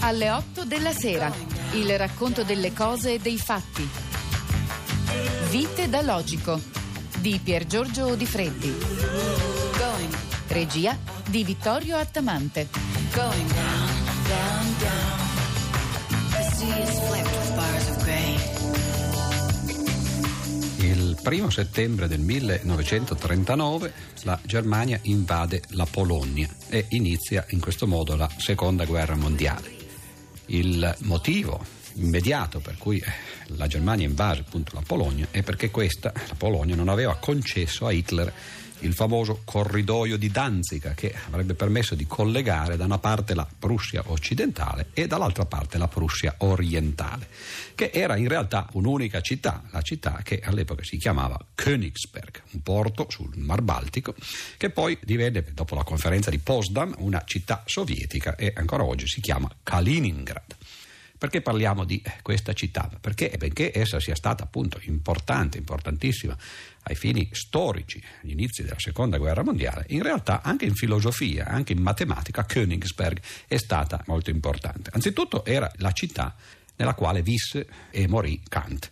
Alle 8 della sera, il racconto delle cose e dei fatti. Vite da logico di Pier Giorgio Di Freddi. Regia di Vittorio Attamante. Il primo settembre del 1939 la Germania invade la Polonia e inizia in questo modo la seconda guerra mondiale. Il motivo immediato per cui eh, la Germania invase appunto la Polonia è perché questa, la Polonia, non aveva concesso a Hitler il famoso corridoio di Danzica che avrebbe permesso di collegare da una parte la Prussia occidentale e dall'altra parte la Prussia orientale, che era in realtà un'unica città, la città che all'epoca si chiamava Königsberg, un porto sul Mar Baltico, che poi divenne, dopo la conferenza di Potsdam, una città sovietica e ancora oggi si chiama Kaliningrad. Perché parliamo di questa città? Perché benché essa sia stata appunto importante, importantissima ai fini storici, agli inizi della seconda guerra mondiale, in realtà anche in filosofia, anche in matematica, Königsberg è stata molto importante. Anzitutto era la città nella quale visse e morì Kant.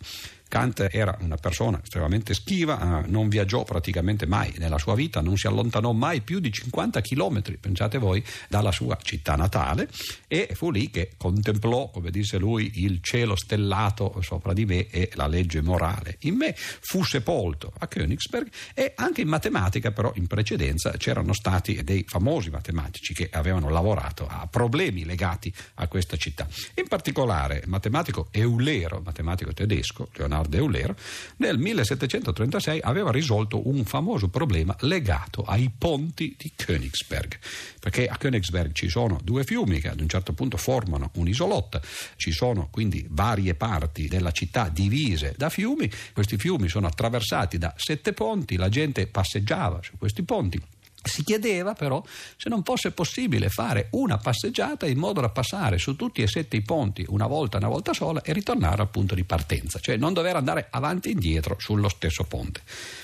Kant era una persona estremamente schiva, eh, non viaggiò praticamente mai nella sua vita, non si allontanò mai più di 50 chilometri, pensate voi, dalla sua città natale e fu lì che contemplò, come disse lui, il cielo stellato sopra di me e la legge morale. In me fu sepolto a Königsberg e anche in matematica però in precedenza c'erano stati dei famosi matematici che avevano lavorato a problemi legati a questa città. In particolare il matematico Eulero, matematico tedesco, Leonardo Euler, nel 1736 aveva risolto un famoso problema legato ai ponti di Königsberg, perché a Königsberg ci sono due fiumi che ad un certo punto formano un'isolotta, ci sono quindi varie parti della città divise da fiumi, questi fiumi sono attraversati da sette ponti, la gente passeggiava su questi ponti si chiedeva però se non fosse possibile fare una passeggiata in modo da passare su tutti e sette i ponti una volta, una volta sola e ritornare al punto di partenza, cioè non dover andare avanti e indietro sullo stesso ponte.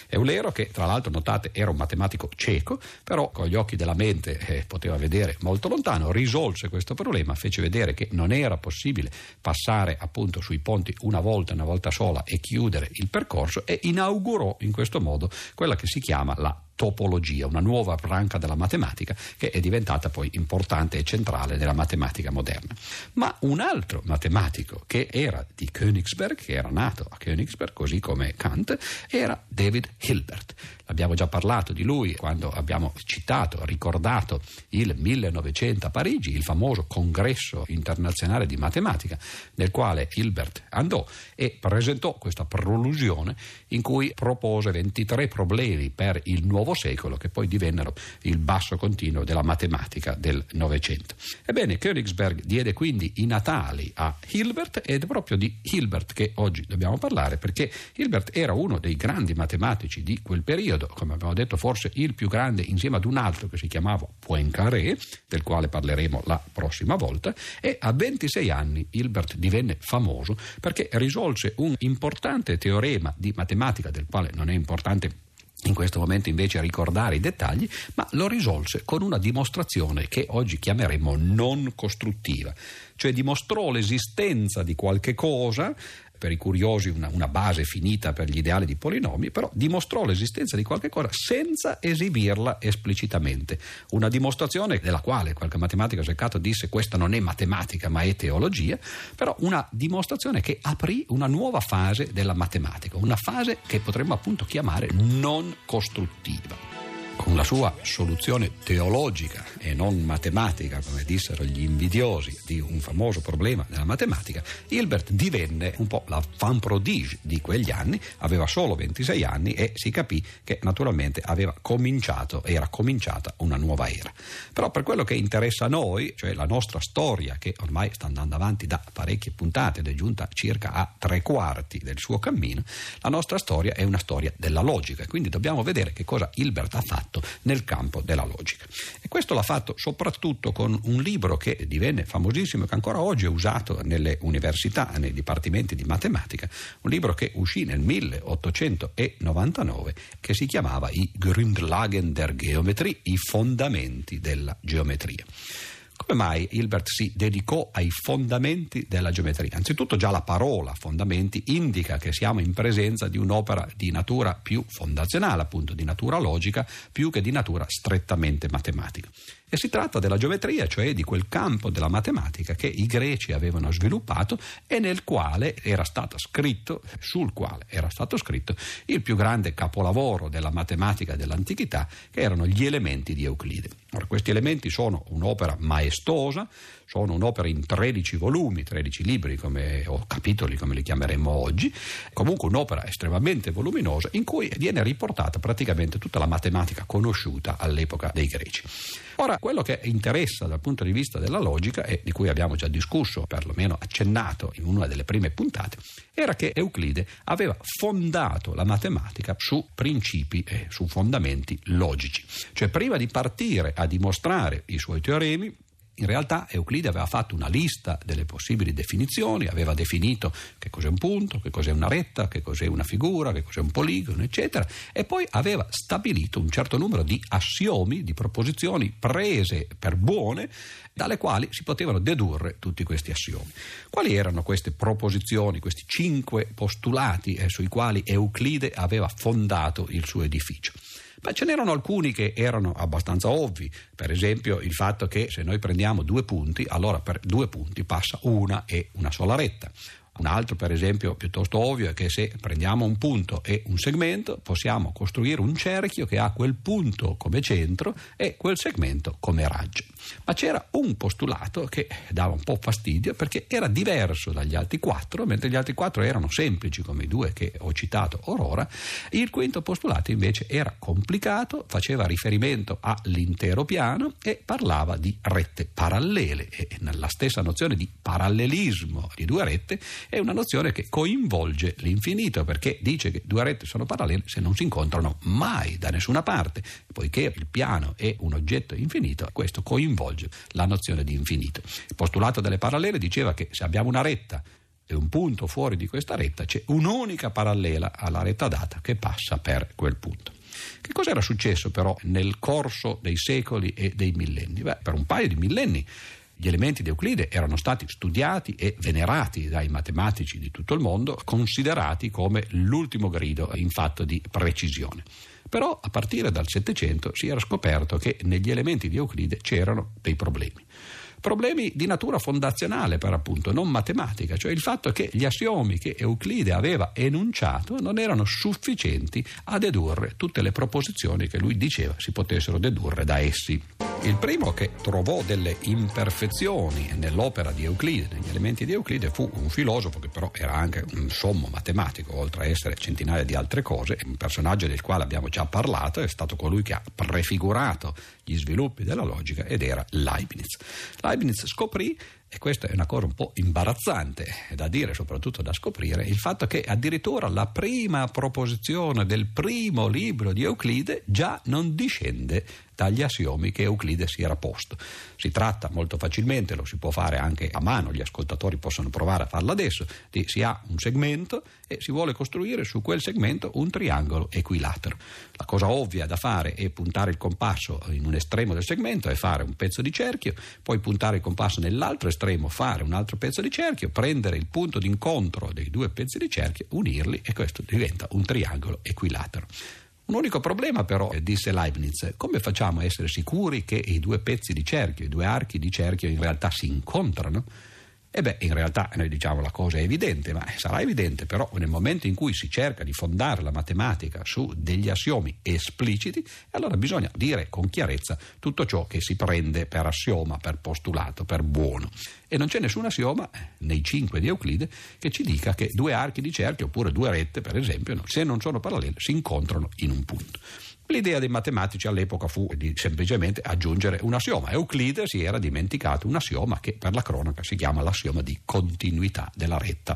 Eulero, che tra l'altro notate era un matematico cieco, però con gli occhi della mente eh, poteva vedere molto lontano, risolse questo problema, fece vedere che non era possibile passare appunto sui ponti una volta, una volta sola e chiudere il percorso e inaugurò in questo modo quella che si chiama la topologia, una nuova branca della matematica che è diventata poi importante e centrale nella matematica moderna. Ma un altro matematico che era di Königsberg, che era nato a Königsberg, così come Kant, era David Hilbert. Abbiamo già parlato di lui quando abbiamo citato, ricordato il 1900 a Parigi, il famoso congresso internazionale di matematica, nel quale Hilbert andò e presentò questa prolusione in cui propose 23 problemi per il nuovo secolo che poi divennero il basso continuo della matematica del Novecento. Ebbene, Königsberg diede quindi i natali a Hilbert ed è proprio di Hilbert che oggi dobbiamo parlare perché Hilbert era uno dei grandi matematici di quel periodo periodo, come abbiamo detto, forse il più grande insieme ad un altro che si chiamava Poincaré, del quale parleremo la prossima volta, e a 26 anni Hilbert divenne famoso perché risolse un importante teorema di matematica del quale non è importante in questo momento invece ricordare i dettagli, ma lo risolse con una dimostrazione che oggi chiameremo non costruttiva, cioè dimostrò l'esistenza di qualche cosa per i curiosi una, una, base finita per gli ideali di polinomi, però dimostrò l'esistenza di qualche cosa senza esibirla esplicitamente. Una dimostrazione della quale qualche matematico seccato disse questa non è matematica ma è teologia, però una dimostrazione che aprì una nuova fase della matematica, una fase che potremmo appunto chiamare non costruttiva la sua soluzione teologica e non matematica, come dissero gli invidiosi di un famoso problema della matematica, Hilbert divenne un po' la fan prodige di quegli anni, aveva solo 26 anni e si capì che naturalmente aveva cominciato, era cominciata una nuova era. Però per quello che interessa a noi, cioè la nostra storia, che ormai sta andando avanti da parecchie puntate ed è giunta circa a tre quarti del suo cammino, la nostra storia è una storia della logica, quindi dobbiamo vedere che cosa Hilbert ha fatto fatto nel campo della logica. E questo l'ha fatto soprattutto con un libro che divenne famosissimo e che ancora oggi è usato nelle università, nei dipartimenti di matematica, un libro che uscì nel 1899 che si chiamava I Grundlagen der Geometrie, i fondamenti della geometria. Come mai Hilbert si dedicò ai fondamenti della geometria? Anzitutto già la parola fondamenti indica che siamo in presenza di un'opera di natura più fondazionale, appunto di natura logica, più che di natura strettamente matematica. E si tratta della geometria, cioè di quel campo della matematica che i greci avevano sviluppato e nel quale era stato scritto, sul quale era stato scritto il più grande capolavoro della matematica dell'antichità, che erano gli elementi di Euclide. Ora, questi elementi sono un'opera maestosa, sono un'opera in 13 volumi, 13 libri come, o capitoli come li chiameremmo oggi, comunque un'opera estremamente voluminosa in cui viene riportata praticamente tutta la matematica conosciuta all'epoca dei greci. Ora, quello che interessa dal punto di vista della logica e di cui abbiamo già discusso, perlomeno accennato in una delle prime puntate, era che Euclide aveva fondato la matematica su principi e su fondamenti logici. Cioè prima di partire a dimostrare i suoi teoremi, in realtà Euclide aveva fatto una lista delle possibili definizioni, aveva definito che cos'è un punto, che cos'è una retta, che cos'è una figura, che cos'è un poligono, eccetera, e poi aveva stabilito un certo numero di assiomi, di proposizioni prese per buone, dalle quali si potevano dedurre tutti questi assiomi. Quali erano queste proposizioni, questi cinque postulati eh, sui quali Euclide aveva fondato il suo edificio? Ma ce n'erano alcuni che erano abbastanza ovvi, per esempio il fatto che se noi prendiamo due punti, allora per due punti passa una e una sola retta. Un altro, per esempio, piuttosto ovvio è che se prendiamo un punto e un segmento, possiamo costruire un cerchio che ha quel punto come centro e quel segmento come raggio. Ma c'era un postulato che dava un po' fastidio perché era diverso dagli altri quattro, mentre gli altri quattro erano semplici come i due che ho citato orora. Il quinto postulato invece era complicato, faceva riferimento all'intero piano e parlava di rette parallele e nella stessa nozione di parallelismo di due rette è una nozione che coinvolge l'infinito perché dice che due rette sono parallele se non si incontrano mai da nessuna parte, poiché il piano è un oggetto infinito, questo coinvolge la nozione di infinito. Il postulato delle parallele diceva che se abbiamo una retta e un punto fuori di questa retta c'è un'unica parallela alla retta data che passa per quel punto. Che cosa era successo però nel corso dei secoli e dei millenni? Beh, per un paio di millenni gli elementi di Euclide erano stati studiati e venerati dai matematici di tutto il mondo, considerati come l'ultimo grido in fatto di precisione. Però a partire dal Settecento si era scoperto che negli elementi di Euclide c'erano dei problemi. Problemi di natura fondazionale, per appunto, non matematica, cioè il fatto che gli assiomi che Euclide aveva enunciato non erano sufficienti a dedurre tutte le proposizioni che lui diceva si potessero dedurre da essi. Il primo che trovò delle imperfezioni nell'opera di Euclide, negli elementi di Euclide, fu un filosofo che però era anche un sommo matematico, oltre a essere centinaia di altre cose, un personaggio del quale abbiamo già parlato, è stato colui che ha prefigurato gli sviluppi della logica ed era Leibniz. Leibniz scoprì e questa è una cosa un po' imbarazzante da dire, soprattutto da scoprire, il fatto che addirittura la prima proposizione del primo libro di Euclide già non discende dagli assiomi che Euclide si era posto. Si tratta molto facilmente, lo si può fare anche a mano, gli ascoltatori possono provare a farlo adesso, di si ha un segmento e si vuole costruire su quel segmento un triangolo equilatero. La cosa ovvia da fare è puntare il compasso in un estremo del segmento e fare un pezzo di cerchio, poi puntare il compasso nell'altro estremo, fare un altro pezzo di cerchio, prendere il punto d'incontro dei due pezzi di cerchio, unirli e questo diventa un triangolo equilatero. Un unico problema però, disse Leibniz, come facciamo a essere sicuri che i due pezzi di cerchio, i due archi di cerchio in realtà si incontrano? E beh, in realtà noi diciamo la cosa è evidente, ma sarà evidente però nel momento in cui si cerca di fondare la matematica su degli assiomi espliciti, allora bisogna dire con chiarezza tutto ciò che si prende per assioma, per postulato, per buono. E non c'è nessun assioma eh, nei cinque di Euclide che ci dica che due archi di cerchio oppure due rette, per esempio, se non sono parallele, si incontrano in un punto. L'idea dei matematici all'epoca fu di semplicemente aggiungere un assioma. Euclide si era dimenticato un assioma che per la cronaca si chiama l'assioma di continuità della retta.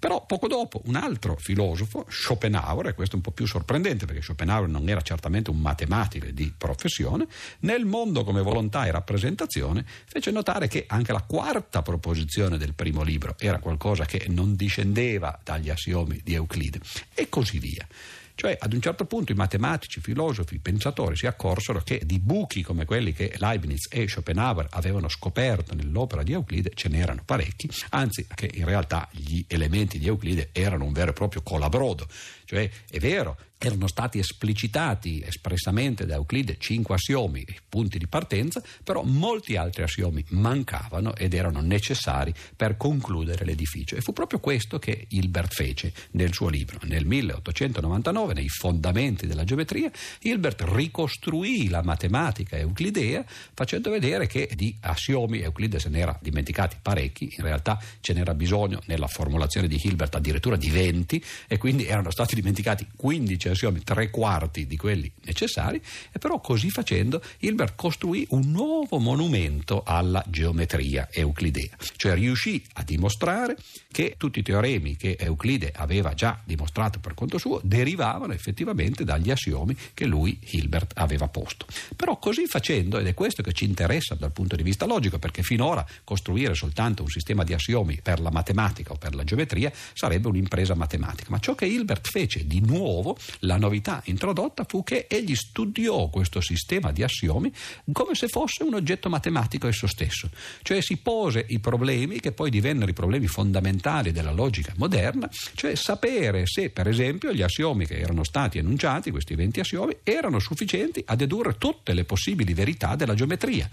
Però poco dopo un altro filosofo, Schopenhauer, e questo è un po' più sorprendente perché Schopenhauer non era certamente un matematico di professione, nel mondo come volontà e rappresentazione fece notare che anche la quarta proposizione del primo libro era qualcosa che non discendeva dagli assiomi di Euclide e così via. Cioè, ad un certo punto i matematici, i filosofi, i pensatori si accorsero che di buchi come quelli che Leibniz e Schopenhauer avevano scoperto nell'opera di Euclide ce n'erano parecchi, anzi che in realtà gli elementi di Euclide erano un vero e proprio colabrodo. Cioè, è vero, erano stati esplicitati espressamente da Euclide cinque assiomi, punti di partenza, però molti altri assiomi mancavano ed erano necessari per concludere l'edificio. E fu proprio questo che Hilbert fece nel suo libro. Nel 1899, nei fondamenti della geometria, Hilbert ricostruì la matematica euclidea facendo vedere che di assiomi Euclide se n'era dimenticati parecchi, in realtà ce n'era bisogno nella formulazione di Hilbert addirittura di 20 e quindi erano stati dimenticati 15 assiomi, tre quarti di quelli necessari, e però così facendo Hilbert costruì un nuovo monumento alla geometria euclidea, cioè riuscì a dimostrare che tutti i teoremi che Euclide aveva già dimostrato per conto suo derivavano effettivamente dagli assiomi che lui, Hilbert, aveva posto. Però così facendo, ed è questo che ci interessa dal punto di vista logico, perché finora costruire soltanto un sistema di assiomi per la matematica o per la geometria sarebbe un'impresa matematica, ma ciò che Hilbert fece di nuovo, la novità introdotta fu che egli studiò questo sistema di assiomi come se fosse un oggetto matematico esso stesso, cioè si pose i problemi che poi divennero i problemi fondamentali della logica moderna, cioè sapere se per esempio gli assiomi che erano stati enunciati, questi 20 assiomi, erano sufficienti a dedurre tutte le possibili verità della geometria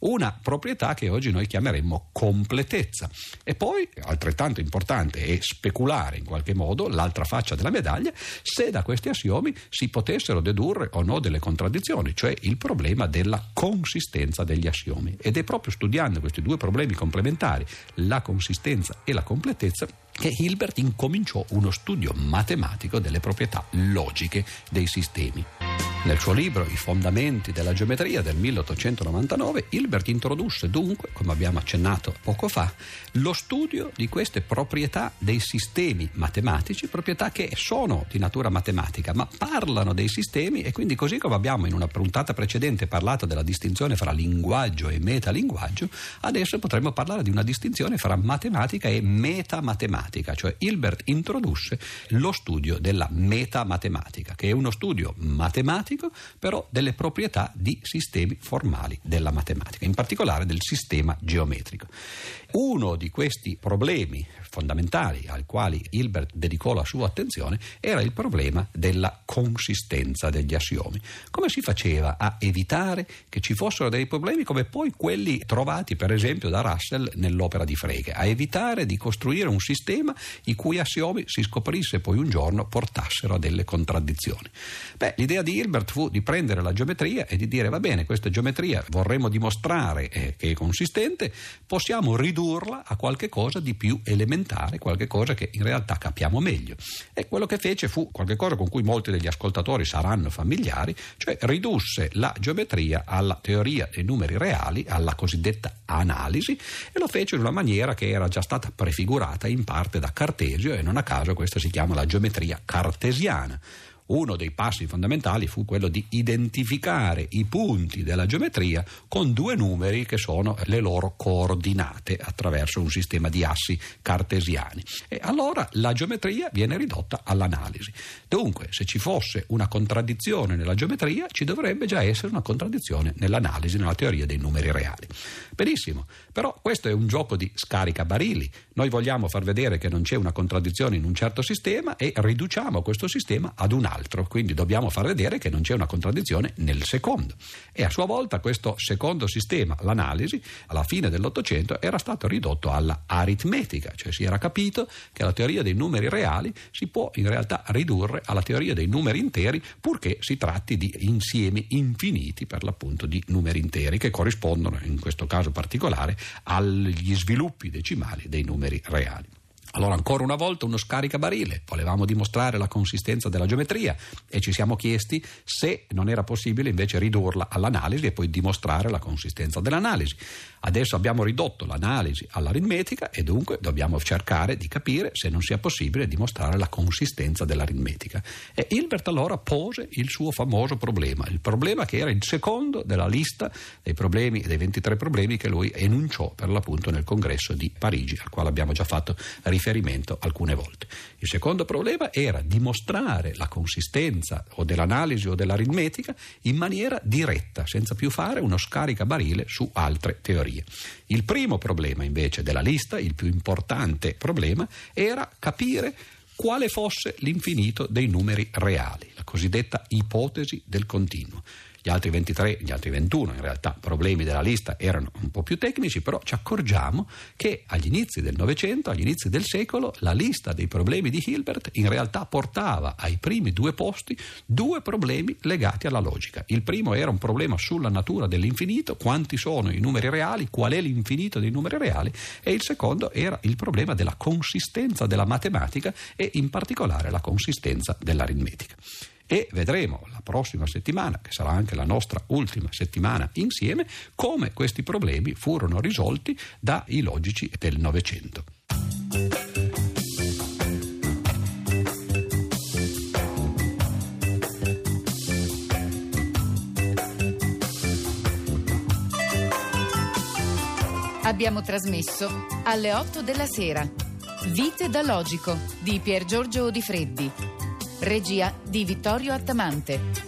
una proprietà che oggi noi chiameremmo completezza. E poi, altrettanto importante, è speculare in qualche modo l'altra faccia della medaglia se da questi assiomi si potessero dedurre o no delle contraddizioni, cioè il problema della consistenza degli assiomi. Ed è proprio studiando questi due problemi complementari, la consistenza e la completezza, che Hilbert incominciò uno studio matematico delle proprietà logiche dei sistemi. Nel suo libro I fondamenti della geometria del 1899, Hilbert introdusse dunque, come abbiamo accennato poco fa, lo studio di queste proprietà dei sistemi matematici, proprietà che sono di natura matematica, ma parlano dei sistemi e quindi così come abbiamo in una puntata precedente parlato della distinzione fra linguaggio e metalinguaggio, adesso potremmo parlare di una distinzione fra matematica e metamatematica, cioè Hilbert introdusse lo studio della metamatematica, che è uno studio matematico matematico, però delle proprietà di sistemi formali della matematica, in particolare del sistema geometrico. Uno di questi problemi fondamentali al quali Hilbert dedicò la sua attenzione era il problema della consistenza degli assiomi. Come si faceva a evitare che ci fossero dei problemi come poi quelli trovati per esempio da Russell nell'opera di Frege, a evitare di costruire un sistema i cui assiomi si scoprisse poi un giorno portassero a delle contraddizioni? Beh, l'idea di Hilbert fu di prendere la geometria e di dire va bene, questa geometria vorremmo dimostrare eh, che è consistente, possiamo ridurla a qualche cosa di più elementare inventare qualche cosa che in realtà capiamo meglio. E quello che fece fu qualche cosa con cui molti degli ascoltatori saranno familiari, cioè ridusse la geometria alla teoria dei numeri reali, alla cosiddetta analisi, e lo fece in una maniera che era già stata prefigurata in parte da Cartesio e non a caso questa si chiama la geometria cartesiana uno dei passi fondamentali fu quello di identificare i punti della geometria con due numeri che sono le loro coordinate attraverso un sistema di assi cartesiani. E allora la geometria viene ridotta all'analisi. Dunque, se ci fosse una contraddizione nella geometria, ci dovrebbe già essere una contraddizione nell'analisi, nella teoria dei numeri reali. Benissimo, però questo è un gioco di scaricabarili. Noi vogliamo far vedere che non c'è una contraddizione in un certo sistema e riduciamo questo sistema ad un altro, quindi dobbiamo far vedere che non c'è una contraddizione nel secondo. E a sua volta questo secondo sistema, l'analisi, alla fine dell'Ottocento era stato ridotto alla aritmetica, cioè si era capito che la teoria dei numeri reali si può in realtà ridurre alla teoria dei numeri interi purché si tratti di insiemi infiniti per l'appunto di numeri interi che corrispondono in questo caso particolare agli sviluppi decimali dei numeri reali. Allora ancora una volta uno scaricabarile, volevamo dimostrare la consistenza della geometria e ci siamo chiesti se non era possibile invece ridurla all'analisi e poi dimostrare la consistenza dell'analisi. Adesso abbiamo ridotto l'analisi all'aritmetica e dunque dobbiamo cercare di capire se non sia possibile dimostrare la consistenza dell'aritmetica. E Hilbert allora pose il suo famoso problema, il problema che era il secondo della lista dei problemi, dei 23 problemi che lui enunciò per l'appunto nel congresso di Parigi, al quale abbiamo già fatto riferimento alcune volte. Il secondo problema era dimostrare la consistenza o dell'analisi o dell'aritmetica in maniera diretta, senza più fare uno scaricabarile su altre teorie. Il primo problema invece della lista, il più importante problema, era capire quale fosse l'infinito dei numeri reali, la cosiddetta ipotesi del continuo. Gli altri 23, gli altri 21 in realtà problemi della lista erano un po' più tecnici, però ci accorgiamo che agli inizi del Novecento, agli inizi del secolo, la lista dei problemi di Hilbert in realtà portava ai primi due posti due problemi legati alla logica. Il primo era un problema sulla natura dell'infinito, quanti sono i numeri reali, qual è l'infinito dei numeri reali, e il secondo era il problema della consistenza della matematica e in particolare la consistenza dell'aritmetica e vedremo la prossima settimana, che sarà anche la nostra ultima settimana insieme, come questi problemi furono risolti dai logici del Novecento. Abbiamo trasmesso alle 8 della sera. Vite da logico di Pier Giorgio Di Freddi Regia di Vittorio Attamante.